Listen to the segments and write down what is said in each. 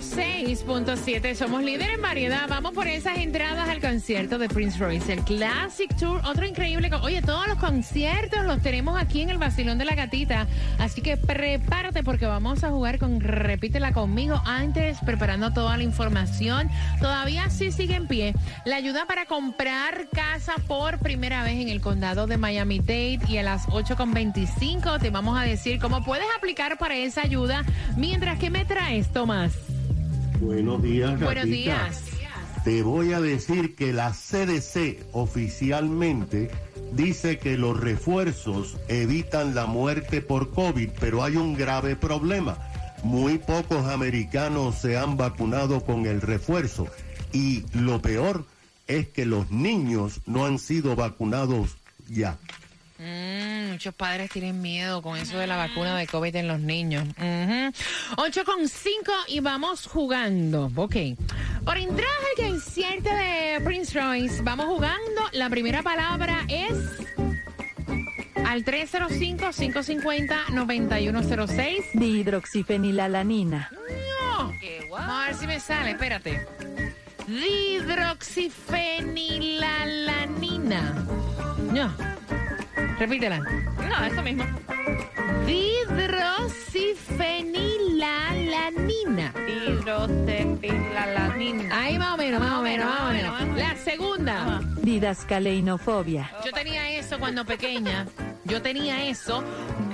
106.7. Somos líderes en variedad. Vamos por esas entradas al concierto de Prince Royce, el Classic Tour. Otro increíble. Oye, todos los conciertos los tenemos aquí en el Basilón de la Gatita. Así que prepárate porque vamos a jugar con Repítela conmigo. Antes, preparando toda la información. Todavía sí sigue en pie. La ayuda para comprar casa por primera vez en el condado de Miami-Dade. Y a las 8.25 te vamos a decir cómo puedes aplicar para esa ayuda. Mientras que me traes, Tomás. Buenos días, Buenos gatita. días. Te voy a decir que la CDC oficialmente dice que los refuerzos evitan la muerte por COVID, pero hay un grave problema. Muy pocos americanos se han vacunado con el refuerzo y lo peor es que los niños no han sido vacunados ya. Mm, muchos padres tienen miedo con eso de la vacuna de COVID en los niños. Ujú. 8 con 5 y vamos jugando. Ok. Por entrar al concierto de Prince Royce, vamos jugando. La primera palabra es al 305-550-9106. Dihidroxifenilalanina. No. Vamos a ver si me sale, espérate. Dihidroxifenilalanina. No. Repítela. No, eso mismo. Dihidroxifenilalanina. Hidrocefilalanina. Ahí más o menos, más o menos, más o menos. menos, más o menos. La segunda. Didascaleinofobia. Yo tenía eso cuando pequeña. Yo tenía eso.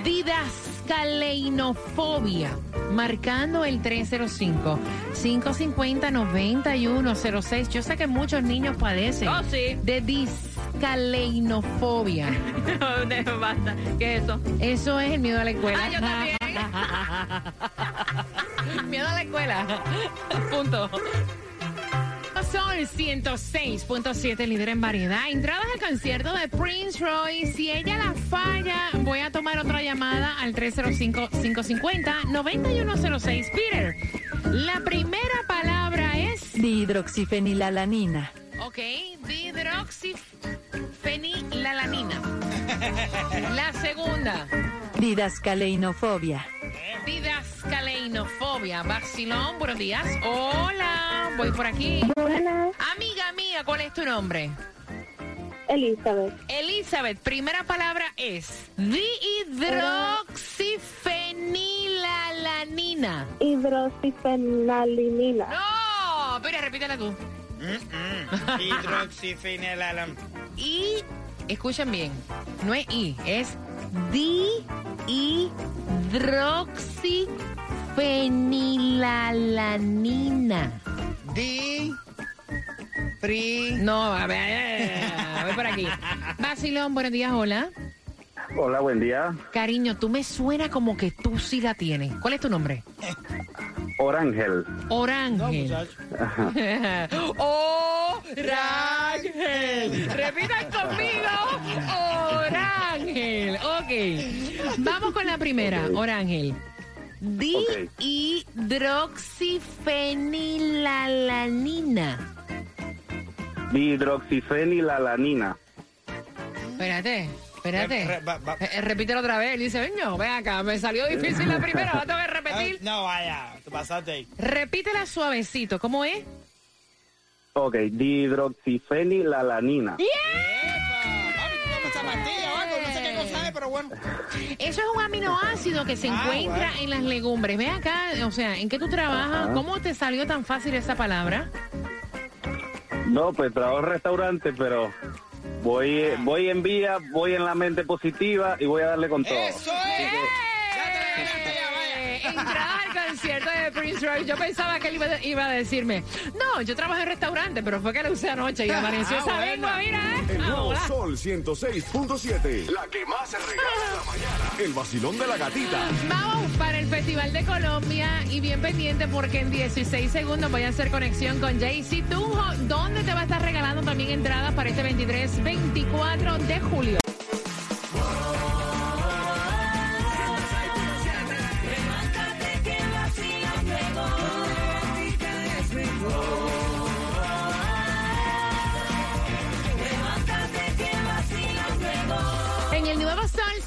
Didascaleinofobia. Marcando el 305-550-9106. Yo sé que muchos niños padecen Oh, sí. de discaleinofobia. No, basta. ¿Qué es eso? Eso es el miedo a la escuela. Ah, yo también. miedo a la escuela. Punto. Sol 106.7, líder en variedad. Entradas al concierto de Prince Royce. Si ella la falla, voy a tomar otra llamada al 305-550-9106. Peter, la primera palabra es, Dihidroxifenilalanina. ok, dihidroxifenilalanina. La segunda, Didascaleinofobia. didascaleinofobia. Vacilón, buenos días. Hola, voy por aquí. Buenas, Amiga mía, ¿cuál es tu nombre? Elizabeth. Elizabeth, primera palabra es dihidroxifenilalanina. Hidroxifenalinina. No, pero repítela tú. Hidroxifenilalam. Y, escuchen bien, no es I, es dihidroxifenilalanina. Di. Pri. No, a ver, voy por aquí. Basilón, buenos días, hola. Hola, buen día. Cariño, tú me suena como que tú sí la tienes. ¿Cuál es tu nombre? Orángel. No, Orángel. muchacho. Orángel. Repitan conmigo. Orángel. Ok. Vamos con la primera. Orángel. Dihidroxifenilalanina. Dihidroxifenilalanina. Espérate. Espérate. Re- va- va- Eh, repítelo otra vez. Dice, "Ño, ven acá, me salió difícil la primera, la tengo que repetir. No, vaya, te pasaste ahí. Repítela suavecito, ¿cómo es? Ok, dihidroxifenilalanina. Pero bueno. Eso es un aminoácido que se Ah, encuentra bueno. en las legumbres. Ve acá, o sea, ¿en qué tú trabajas? Ajá. ¿Cómo te salió tan fácil esa palabra? No, pues trabajo en restaurante, pero voy, eh, voy en vía, voy en la mente positiva y voy a darle con todo. ¡Eso es! Ya te la ganaste ya, vaya. Eh, Entrada al concierto de Prince Royce. Yo pensaba que él iba, iba a decirme, no, yo trabajo en restaurante, pero fue que lo usé anoche y amaneció Ah, esa bueno. lengua, mira, ¿eh? El nuevo Ahora. Sol 106.7. La que más se regala en la mañana. El vacilón de la gatita. Vamos para el Festival de Colombia y bien pendiente porque en 16 segundos voy a hacer conexión con JC Tunjo, donde te va a estar regalando también entradas para este 23-24 de julio.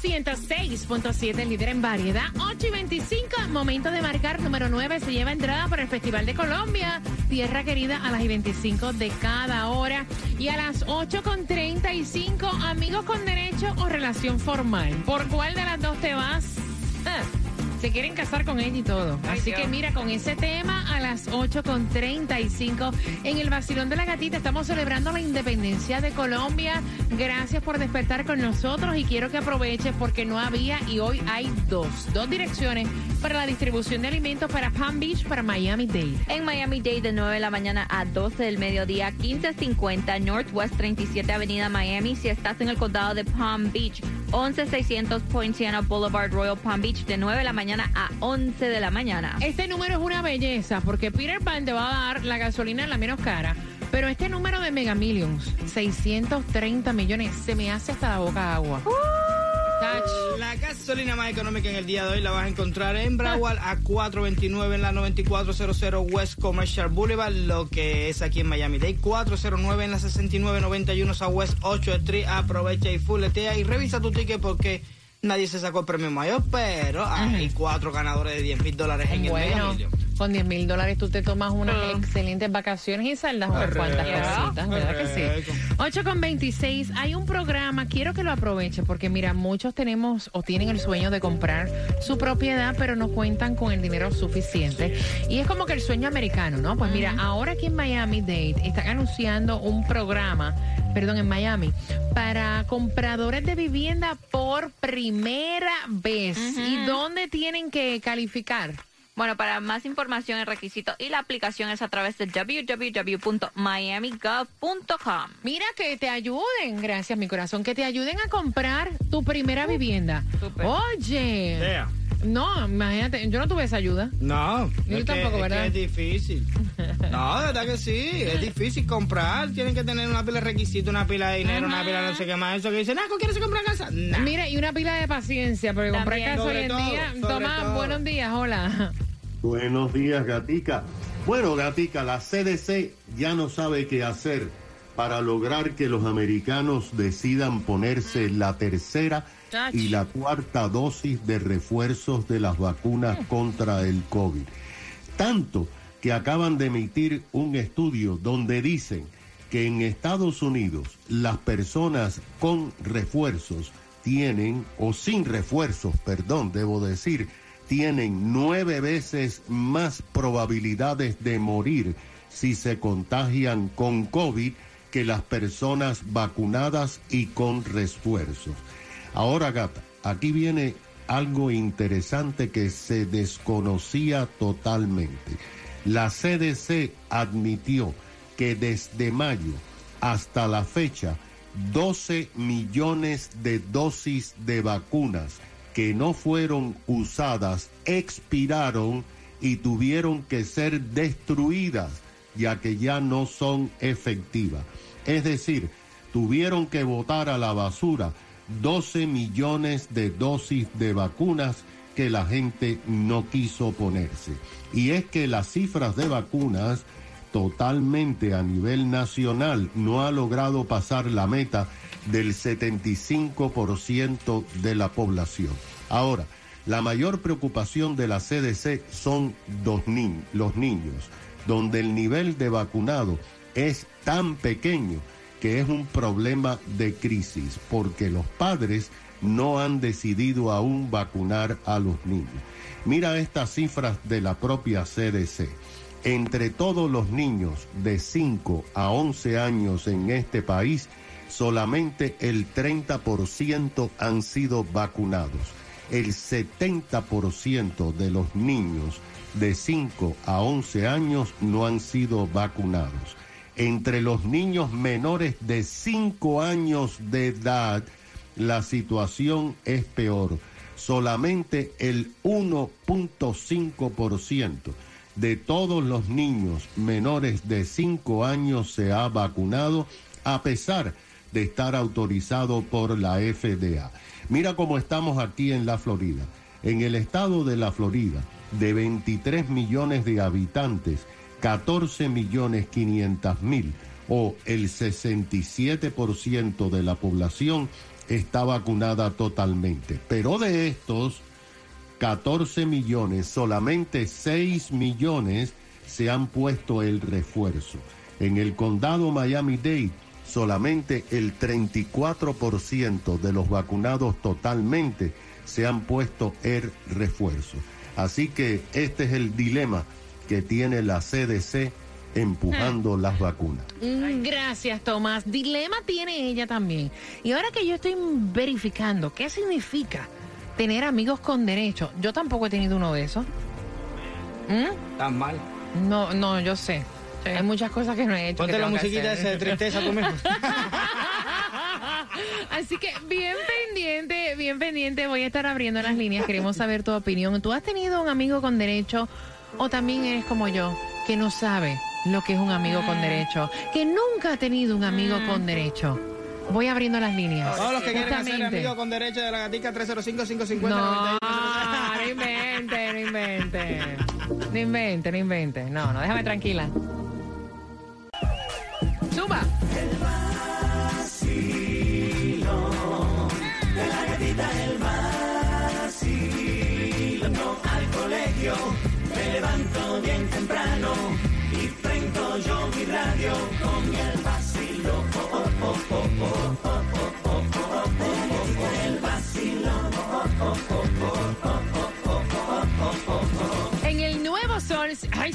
106.7, líder en variedad. 8 y 25, momento de marcar. Número 9 se lleva entrada para el Festival de Colombia. Tierra querida a las y 25 de cada hora. Y a las 8 con 35, amigos con derecho o relación formal. ¿Por cuál de las dos te vas? Ah, Se quieren casar con ella y todo. Ay, Así Dios. que mira, con ese tema a las 8 con 35 en el Vacilón de la Gatita estamos celebrando la independencia de Colombia. Gracias por despertar con nosotros y quiero que aproveches porque no había y hoy hay dos, dos direcciones para la distribución de alimentos para Palm Beach, para Miami Dade. En Miami Dade de 9 de la mañana a 12 del mediodía, 1550 Northwest 37 Avenida Miami. Si estás en el condado de Palm Beach, 11600 Poinciana Boulevard, Royal Palm Beach, de 9 de la mañana a 11 de la mañana. Este número es una belleza porque Peter Pan te va a dar la gasolina la menos cara. Pero este número de Mega Millions, 630 millones, se me hace hasta la boca agua. La gasolina más económica en el día de hoy la vas a encontrar en Broward a 429 en la 9400 West Commercial Boulevard, lo que es aquí en Miami Dade, 409 en la 6991 Southwest 8 Street. Aprovecha y fuletea y revisa tu ticket porque nadie se sacó el premio mayor, pero hay cuatro ganadores de 10 mil dólares en el Million. Con 10 mil dólares tú te tomas unas Ah. excelentes vacaciones y saldas unas cuantas cositas, ¿verdad que sí? 8 con 26, hay un programa, quiero que lo aproveche porque mira, muchos tenemos o tienen el sueño de comprar su propiedad, pero no cuentan con el dinero suficiente. Y es como que el sueño americano, ¿no? Pues mira, ahora aquí en Miami Dade están anunciando un programa, perdón, en Miami, para compradores de vivienda por primera vez. ¿Y dónde tienen que calificar? Bueno, para más información, el requisito y la aplicación es a través de www.miamigov.com. Mira, que te ayuden, gracias mi corazón, que te ayuden a comprar tu primera vivienda. súper. Oye, no, imagínate, yo no tuve esa ayuda. No, es que, tampoco, es que ¿verdad? es difícil. No, de verdad que sí, es difícil comprar. Tienen que tener una pila de requisitos, una pila de dinero, una pila de no sé qué más. Eso que dicen, Naco, ¿quieres comprar casa? No. Mira, y una pila de paciencia, porque comprar casa hoy en todo, día. Tomás, todo. buenos días, hola. Buenos días, Gatica. Bueno, Gatica, la CDC ya no sabe qué hacer para lograr que los americanos decidan ponerse la tercera y la cuarta dosis de refuerzos de las vacunas contra el COVID. Tanto que acaban de emitir un estudio donde dicen que en Estados Unidos las personas con refuerzos tienen, o sin refuerzos, perdón, debo decir, tienen nueve veces más probabilidades de morir si se contagian con COVID que las personas vacunadas y con refuerzos. Ahora, gata, aquí viene algo interesante que se desconocía totalmente. La CDC admitió que desde mayo hasta la fecha, 12 millones de dosis de vacunas que no fueron usadas expiraron y tuvieron que ser destruidas ya que ya no son efectivas. Es decir, tuvieron que botar a la basura 12 millones de dosis de vacunas que la gente no quiso ponerse. Y es que las cifras de vacunas totalmente a nivel nacional no ha logrado pasar la meta del 75% de la población. Ahora, la mayor preocupación de la CDC son los niños, donde el nivel de vacunado es tan pequeño que es un problema de crisis, porque los padres no han decidido aún vacunar a los niños. Mira estas cifras de la propia CDC. Entre todos los niños de 5 a 11 años en este país, solamente el 30% han sido vacunados. El 70% de los niños de 5 a 11 años no han sido vacunados. Entre los niños menores de 5 años de edad, la situación es peor. Solamente el 1.5% de todos los niños menores de 5 años se ha vacunado a pesar de estar autorizado por la FDA. Mira cómo estamos aquí en la Florida. En el estado de la Florida, de 23 millones de habitantes, 14 millones 500 mil o el 67% de la población está vacunada totalmente. Pero de estos 14 millones, solamente 6 millones se han puesto el refuerzo. En el condado Miami-Dade, solamente el 34% de los vacunados totalmente se han puesto el refuerzo. Así que este es el dilema que tiene la CDC empujando las vacunas. Mm, Gracias, Tomás. Dilema tiene ella también. Y ahora que yo estoy verificando qué significa tener amigos con derecho, yo tampoco he tenido uno de esos. ¿Mm? Tan mal. No, no, yo sé. Hay muchas cosas que no he hecho. Ponte que la musiquita esa de tristeza tú mismo. Así que bien pendiente, bien pendiente. Voy a estar abriendo las líneas. Queremos saber tu opinión. ¿Tú has tenido un amigo con derecho o también eres como yo, que no sabe lo que es un amigo con derecho, que nunca ha tenido un amigo con derecho? Voy abriendo las líneas. Todos los que quieren hacer Justamente. amigos con derecho de la gatica 305-550. No, no invente, no invente. No invente, no invente. No, no, déjame tranquila. Zumba. En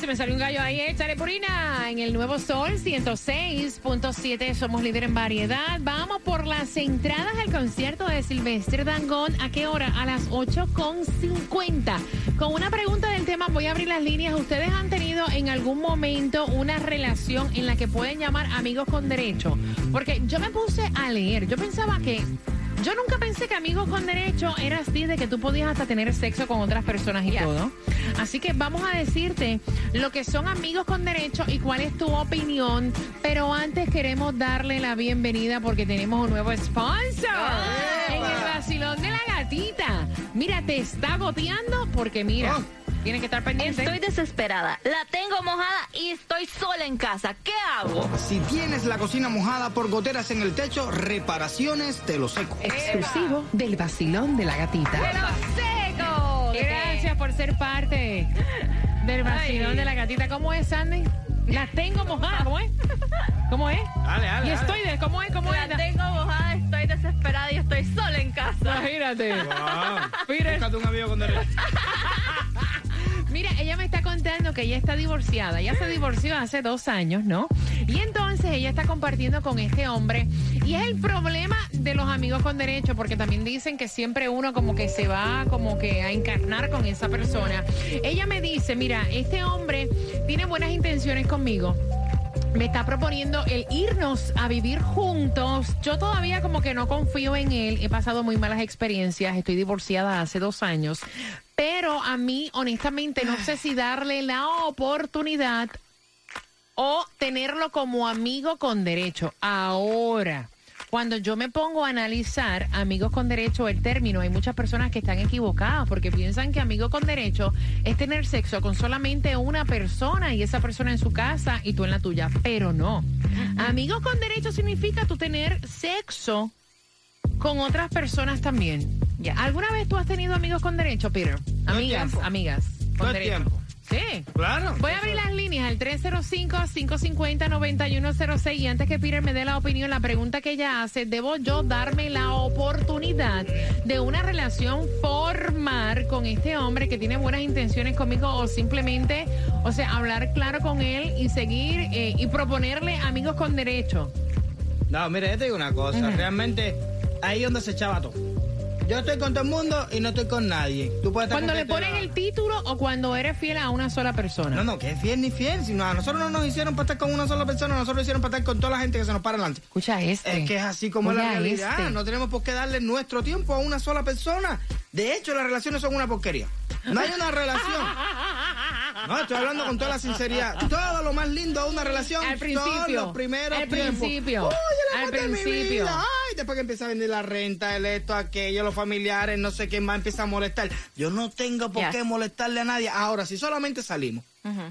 me salió un gallo ahí, échale purina. En el Nuevo Sol 106.7 somos líder en variedad. Vamos por las entradas al concierto de Silvestre Dangón. ¿A qué hora? A las 8.50. Con una pregunta del tema, voy a abrir las líneas. ¿Ustedes han tenido en algún momento una relación en la que pueden llamar amigos con derecho? Porque yo me puse a leer, yo pensaba que yo nunca pensé que amigos con derecho era así de que tú podías hasta tener sexo con otras personas y todo. Así que vamos a decirte lo que son amigos con derecho y cuál es tu opinión. Pero antes queremos darle la bienvenida porque tenemos un nuevo sponsor en el vacilón de la gatita. Mira, te está goteando porque mira, tienes que estar pendiente. Estoy desesperada, la tengo mojada y estoy sola en casa. ¿Qué hago? Si tienes la cocina mojada por goteras en el techo, reparaciones te lo seco. exclusivo del vacilón de la gatita. ¡Pero seco! Gracias por ser parte del vacilón Ay. de la gatita. ¿Cómo es, Sandy? La tengo mojada, ¿cómo es? ¿Cómo es? Dale, dale, Y estoy de, ¿cómo es? ¿Cómo es? La tengo mojada, estoy desesperada y estoy sola en casa. Imagínate. Mira. Búscate un amigo con derecho. Mira, ella me está contando que ella está divorciada. Ella se divorció hace dos años, ¿no? Y entonces ella está compartiendo con este hombre. Y es el problema de los amigos con derecho, porque también dicen que siempre uno como que se va como que a encarnar con esa persona. Ella me dice, mira, este hombre tiene buenas intenciones conmigo. me está proponiendo el irnos a vivir juntos. Yo todavía como que no confío en él. He pasado muy malas experiencias. Estoy divorciada hace dos años. Pero a mí, honestamente, no sé si darle la oportunidad o tenerlo como amigo con derecho. Ahora, cuando yo me pongo a analizar amigos con derecho, el término, hay muchas personas que están equivocadas porque piensan que amigo con derecho es tener sexo con solamente una persona y esa persona en su casa y tú en la tuya, pero no. Amigo con derecho significa tú tener sexo con otras personas también. Ya. ¿Alguna vez tú has tenido amigos con derecho, Peter? Amigas, tiempo. amigas. Con Todo derecho. tiempo. Sí. Claro. Voy a abrir las líneas al 305-550-9106 y antes que Peter me dé la opinión, la pregunta que ella hace, ¿debo yo darme la oportunidad de una relación formar con este hombre que tiene buenas intenciones conmigo o simplemente, o sea, hablar claro con él y seguir eh, y proponerle amigos con derecho? No, mire, yo te digo una cosa. Realmente, ahí es donde se echaba todo. Yo estoy con todo el mundo y no estoy con nadie. Tú puedes estar Cuando con le que te ponen la- el título o cuando eres fiel a una sola persona. No, no, que es fiel ni fiel. Si no, a nosotros no nos hicieron para estar con una sola persona, nosotros nos hicieron para estar con toda la gente que se nos para delante. Escucha este. Es que es así como es la realidad. este. No tenemos por qué darle nuestro tiempo a una sola persona. De hecho, las relaciones son una porquería. No hay una relación. No, estoy hablando con toda la sinceridad. Todo lo más lindo de una relación Al son principio. los primeros Al tiempos. principio. Al principio. vida. Ay, después que empieza a venir la renta, el esto, aquello, los familiares, no sé quién más empieza a molestar. Yo no tengo por Yes. qué molestarle a nadie. Ahora, si solamente salimos,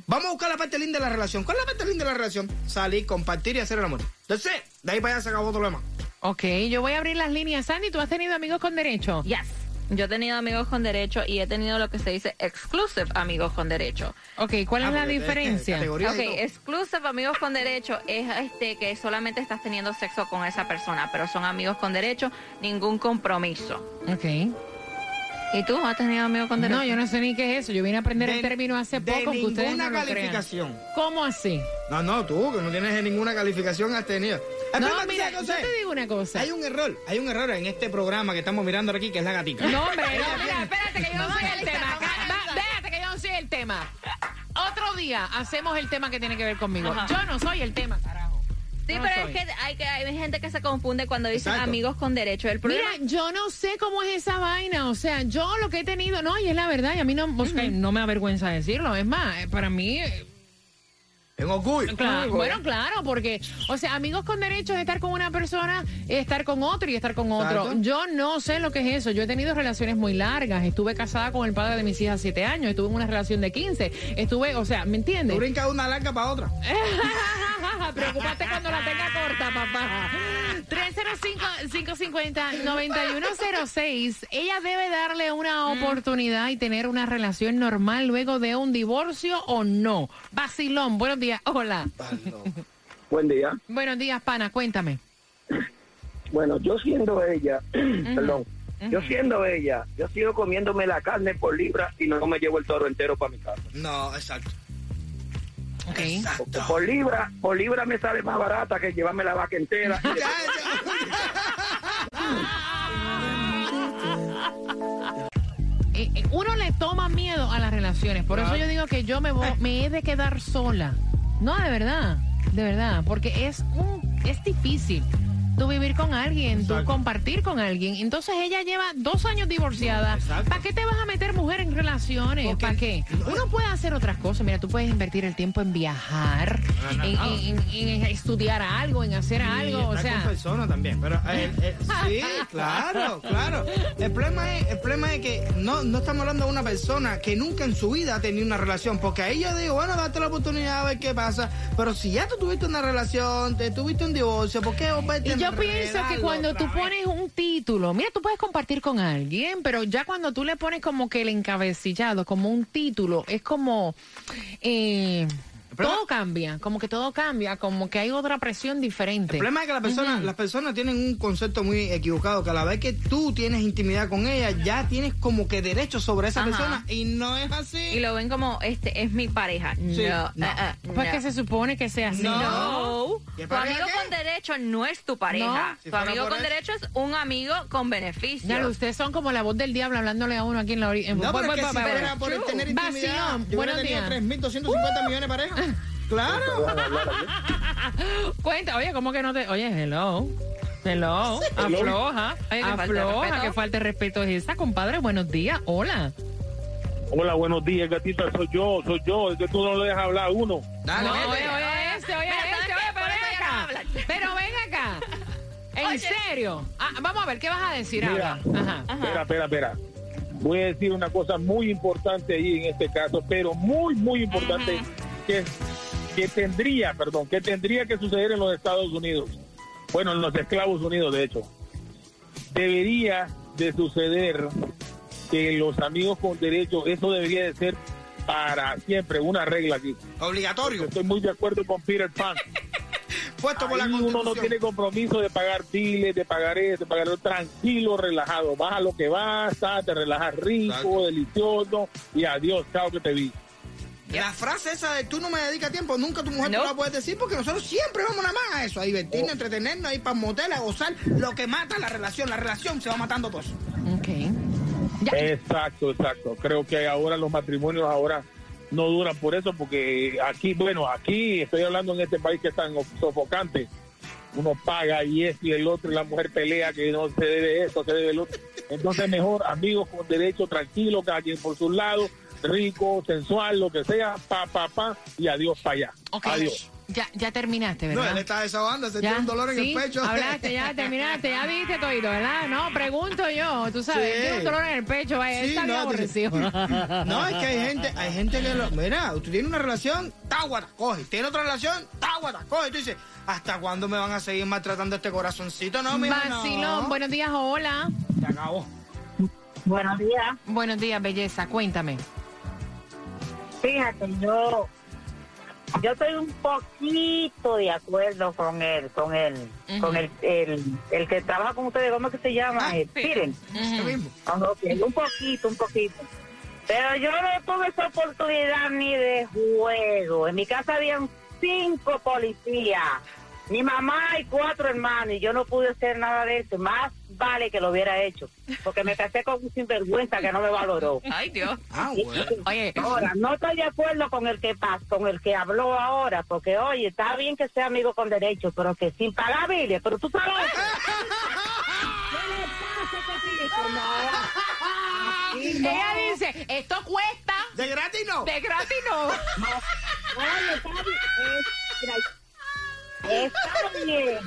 vamos a buscar la parte linda de la relación. ¿Cuál es la parte linda de la relación? Salir, compartir y hacer el amor. Entonces, de ahí para allá se acabó todo lo demás. Ok, yo voy a abrir las líneas. Sandy, ¿tú has tenido amigos con derecho? Yes. Yo he tenido amigos con derecho y he tenido lo que se dice exclusive amigos con derecho. Ok, ¿cuál Ah, es la es- es diferencia? categoría Ok, exclusive amigos con derecho es este que solamente estás teniendo sexo con esa persona, pero son amigos con derecho, ningún compromiso. Ok. ¿Y tú has tenido amigos con derecho? No, yo no sé ni qué es eso. Yo vine a aprender el término hace de poco, aunque ustedes no lo crean. calificación. ¿Cómo así? No, no, tú, que no tienes ninguna calificación has tenido. No, ¿tú mira, yo te digo una cosa. Hay un error, hay un error en este programa que estamos mirando aquí, que es la gatica. No, hombre, no, mira, espérate que yo no soy el tema. Va, Déjate que yo no soy el tema. Otro día hacemos el tema que tiene que ver conmigo. Ajá. Yo no soy el tema, carajo. Sí, No pero soy. es que hay, que hay gente que se confunde cuando dicen Exacto. amigos con derecho. El problema Mira, yo no sé cómo es esa vaina. O sea, yo lo que he tenido, no, y es la verdad, y a mí no, o sea, no me avergüenza decirlo. Es más, eh, para mí, eh, En orgullo. Claro, bueno, claro, porque, o sea, amigos con derechos es estar con una persona, estar con otro y estar con otro. Exacto. Yo no sé lo que es eso. Yo he tenido relaciones muy largas. Estuve casada con el padre de mis hijas siete años. Estuve en una relación de 15. Estuve, o sea, ¿me entiendes? Tú brincas de una larga para otra. Preocúpate cuando la tenga corta, papá. 305-550-9106. Ella debe darle una oportunidad y tener una relación normal luego de un divorcio o no. Vacilón, buenos días. Hola. Buen día. Buenos días, pana, cuéntame. Bueno, yo siendo ella, perdón, yo siendo ella, yo sigo comiéndome la carne por libra y no me llevo el toro entero para mi casa. No, exacto. Ok. Porque por libra, por libra me sale más barata que llevarme la vaca entera. Eh, uno le toma miedo a las relaciones. Por eso yo digo que yo me, vo- me he de quedar sola. No, de verdad. De verdad. Porque es un, es difícil. Tú vivir con alguien, tú Exacto. compartir con alguien. Entonces ella lleva dos años divorciada. ¿Para qué te vas a meter mujer en relaciones? ¿Para qué? Uno puede hacer otras cosas. Mira, tú puedes invertir el tiempo en viajar, No, no, en, no. en- en- en estudiar algo, en hacer algo. O estar con sea, personas también, pero eh, eh, sí, claro, claro. El problema es, el problema es que no, no estamos hablando de una persona que nunca en su vida ha tenido una relación, porque ahí yo digo, bueno, date la oportunidad a ver qué pasa, pero si ya tú tuviste una relación, te tuviste un divorcio, ¿por qué volverte yo pienso que cuando tú pones un título, mira, tú puedes compartir con alguien, pero ya cuando tú le pones como que el encabecillado, como un título, es como... eh, Todo cambia, como que todo cambia, como que hay otra presión diferente. El problema es que la persona, las personas tienen un concepto muy equivocado, que a la vez que tú tienes intimidad con ella, ya tienes como que derecho sobre esa Ajá. persona, y no es así. y lo ven como este es mi pareja. Sí, no, no. eh, eh, Pues no. que se supone que sea así. No. No. ¿Qué Tu amigo qué? con derecho no es tu pareja. No. Si tu amigo por con eso. derecho es un amigo con beneficio. Ya, ustedes son como la voz del diablo hablándole a uno aquí en la orilla. No, pero es que si fuera por el tener intimidad, Vacilón, yo hubiera buenos tenido días. 3.250 millones de parejas. Claro. Cuenta, oye, ¿cómo que no te...? Oye, hello. Hello. Afloja. Oye, de Afloja. Que falta de respeto es esta, compadre. Buenos días. Hola. Hola, buenos días, gatita. Soy yo, soy yo. Es que tú no le dejas hablar a uno. Dale, No, oye, oye, este, oye, Mira, ¿sabes este, oye, pero ven acá. Pero ven acá. ¿En Oye. serio? Ah, vamos a ver, ¿qué vas a decir Mira. ahora? Ajá. Espera, espera, espera. Voy a decir una cosa muy importante ahí en este caso, pero muy, muy importante, que, que tendría, perdón, que tendría que suceder en los Estados Unidos. Bueno, en los esclavos unidos, de hecho. Debería de suceder que los amigos con derecho, eso debería de ser para siempre una regla aquí. Obligatorio. Estoy muy de acuerdo con Peter Pan. Puesto por la uno no tiene compromiso de pagar biles, de pagar esto, de pagar lo tranquilo, relajado. Vas a lo que vas, te relajas rico, Exacto. delicioso y adiós, chao que te vi. La frase esa de tú no me dedicas tiempo, nunca tu mujer No. te la puede decir porque nosotros siempre vamos nada más a eso, a divertirnos, a entretenernos, a ir para motel, a gozar. Lo que mata la relación, la relación se va matando todo eso. Ok. Ya. Exacto, exacto. Creo que ahora los matrimonios ahora no duran por eso, porque aquí, bueno, aquí estoy hablando en este país que es tan sofocante. Uno paga y esto y el otro, y la mujer pelea que no se debe esto, se debe el otro. Entonces mejor amigos con derecho, tranquilo, cada quien por su lado, rico, sensual, lo que sea, pa, pa, pa, y adiós para allá. Adiós. Ya, ya terminaste, No, ¿verdad? él está desahogando, se ya, tiene un dolor en sí, el pecho. Hablaste, ya terminaste, ya viste todo, ¿verdad? No, pregunto yo, tú sabes, Sí. tiene un dolor en el pecho, vaya, Sí, está bien no, aborrecido. No, es que hay gente, hay gente que lo. Mira, tú tienes una relación, táguara, coge. Tienes otra relación, táguara. guata, coge. Tú dices, ¿hasta cuándo me van a seguir maltratando este corazoncito? No, mira, Vacilón, no. buenos días, hola. Se acabó. Buenos días. Buenos días, belleza, cuéntame. Fíjate, yo yo estoy un poquito de acuerdo con él, con él, con el, el, el que trabaja con ustedes, ¿cómo es que se llama? Ah, Eh, Piren. Un poquito, un poquito. Pero yo no tuve esa oportunidad ni de juego. En mi casa habían cinco policías, mi mamá y cuatro hermanos, y yo no pude hacer nada de eso. Más vale que lo hubiera hecho, porque me casé con un sinvergüenza que no me valoró. Ay, Dios. Ah, bueno. Oye, Ahora, no estoy de acuerdo con el que pas- con el que habló ahora, porque oye, está bien que sea amigo con derecho, pero que sin pagar biles, pero tú sabes. ¿Qué le pasa a tipo? No, ella dice, esto cuesta, De gratis no. de gratis no. Oye, está bien. Es- Está bien.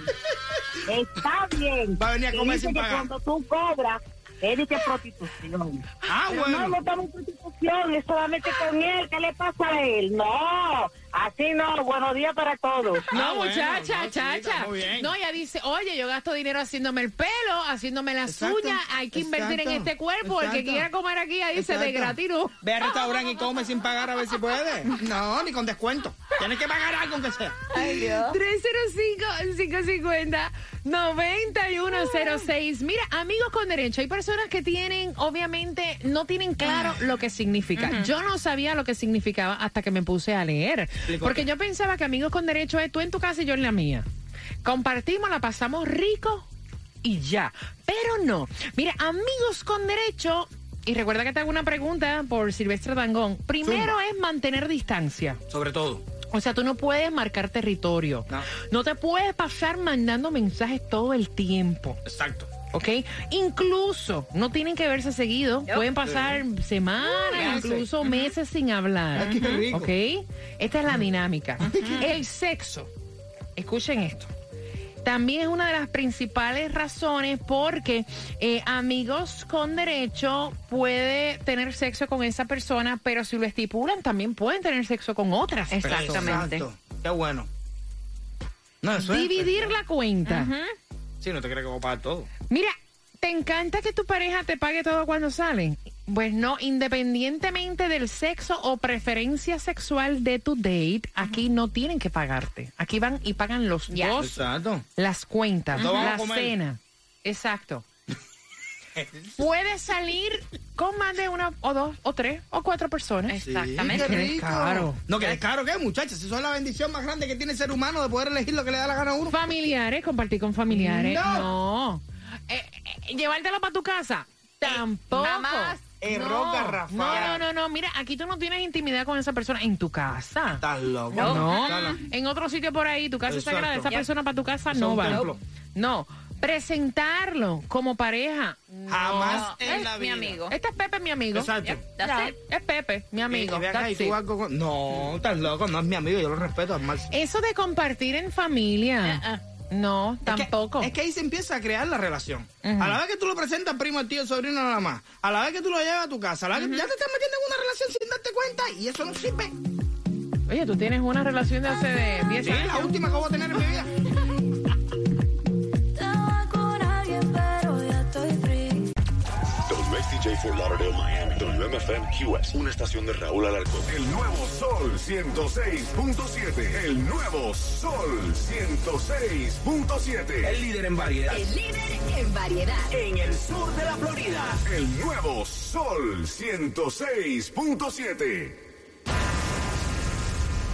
Está bien. Va a venir a comer dice sin que pagar. Cuando tú cobras, él dice prostitución. Ah, Pero bueno. No, no estamos en prostitución, es solamente con él. ¿Qué le pasa a él? No, así no. Buenos días para todos. No, Ah, bueno, muchacha, no, chacha. muy bien. No, ella dice, oye, yo gasto dinero haciéndome el pelo, haciéndome las Exacto, uñas, hay que invertir en este cuerpo. El que quiera comer aquí, ahí dice de gratis no. Ve al restaurante y come sin pagar a ver si puede. No, ni con descuento. Tienes que pagar algo aunque sea. 305-550-9106. Mira, amigos con derecho, hay personas que tienen, obviamente, no tienen claro lo que significa. Yo no sabía lo que significaba hasta que me puse a leer. Porque yo pensaba que amigos con derecho es tú en tu casa y yo en la mía. Compartimos, la pasamos rico y ya. Pero no. Mira, amigos con derecho. Y recuerda que te hago una pregunta por Silvestre Dangón. Primero es mantener distancia. Sobre todo. O sea, tú no puedes marcar territorio. No. No te puedes pasar mandando mensajes todo el tiempo. Exacto. ¿Ok? Incluso no tienen que verse seguido. Pueden pasar semanas, incluso meses sin hablar. Ay, qué rico. ¿Ok? Esta es la dinámica. El sexo. Escuchen esto. También es una de las principales razones porque eh, amigos con derecho puede tener sexo con esa persona, pero si lo estipulan también pueden tener sexo con otras personas. Exactamente. Exacto. Qué bueno. No, eso es. Dividir la cuenta. Sí, no te crees que voy a pagar todo. Mira, ¿te encanta que tu pareja te pague todo cuando salen? Pues no, independientemente del sexo o preferencia sexual de tu date, aquí no tienen que pagarte. Aquí van y pagan los dos Exacto. las cuentas, Nos vamos a la comer. cena. Exacto. Puedes salir con más de una o dos o tres o cuatro personas. Exactamente. Sí, qué rico. caro. No, que descaro, ¿qué, muchachos? Eso es la bendición más grande que tiene el ser humano de poder elegir lo que le da la gana a uno. Familiares, compartir con familiares. No. No. Eh, eh, llevártelo para tu casa. Tampoco. Error no. garrafal. No, no, no, no. Mira, aquí tú no tienes intimidad con esa persona en tu casa. Estás loco. No. En otro sitio por ahí, tu casa es Exacto. sagrada, esa persona para tu casa Eso no es va. No. Presentarlo como pareja. Jamás No. en Es la mi vida. amigo. Este es Pepe, mi amigo. Exacto. Yep, that's Ya, it. Es Pepe, mi amigo. Y, y ve acá, y That's tú it. algo con- No, estás loco, no es mi amigo, yo lo respeto al máximo. Eso de compartir en familia. Ah, No, Es que- tampoco. Es que, ahí se empieza a crear la relación. A la vez que tú lo presentas primo, tío, sobrino, nada más. A la vez que tú lo llevas a tu casa. A la vez que ya te estás metiendo en una relación sin darte cuenta y eso no sirve. Oye, tú tienes una relación de hace de 10 Sí, la años. última que voy a tener en mi vida. WXTJ for Lauderdale, Miami. WMFM QS. Una estación de Raúl Alarcón. El nuevo Sol 106.7. El nuevo Sol 106.7. El líder en variedad. El líder en variedad. En el sur de la Florida. El nuevo Sol 106.7.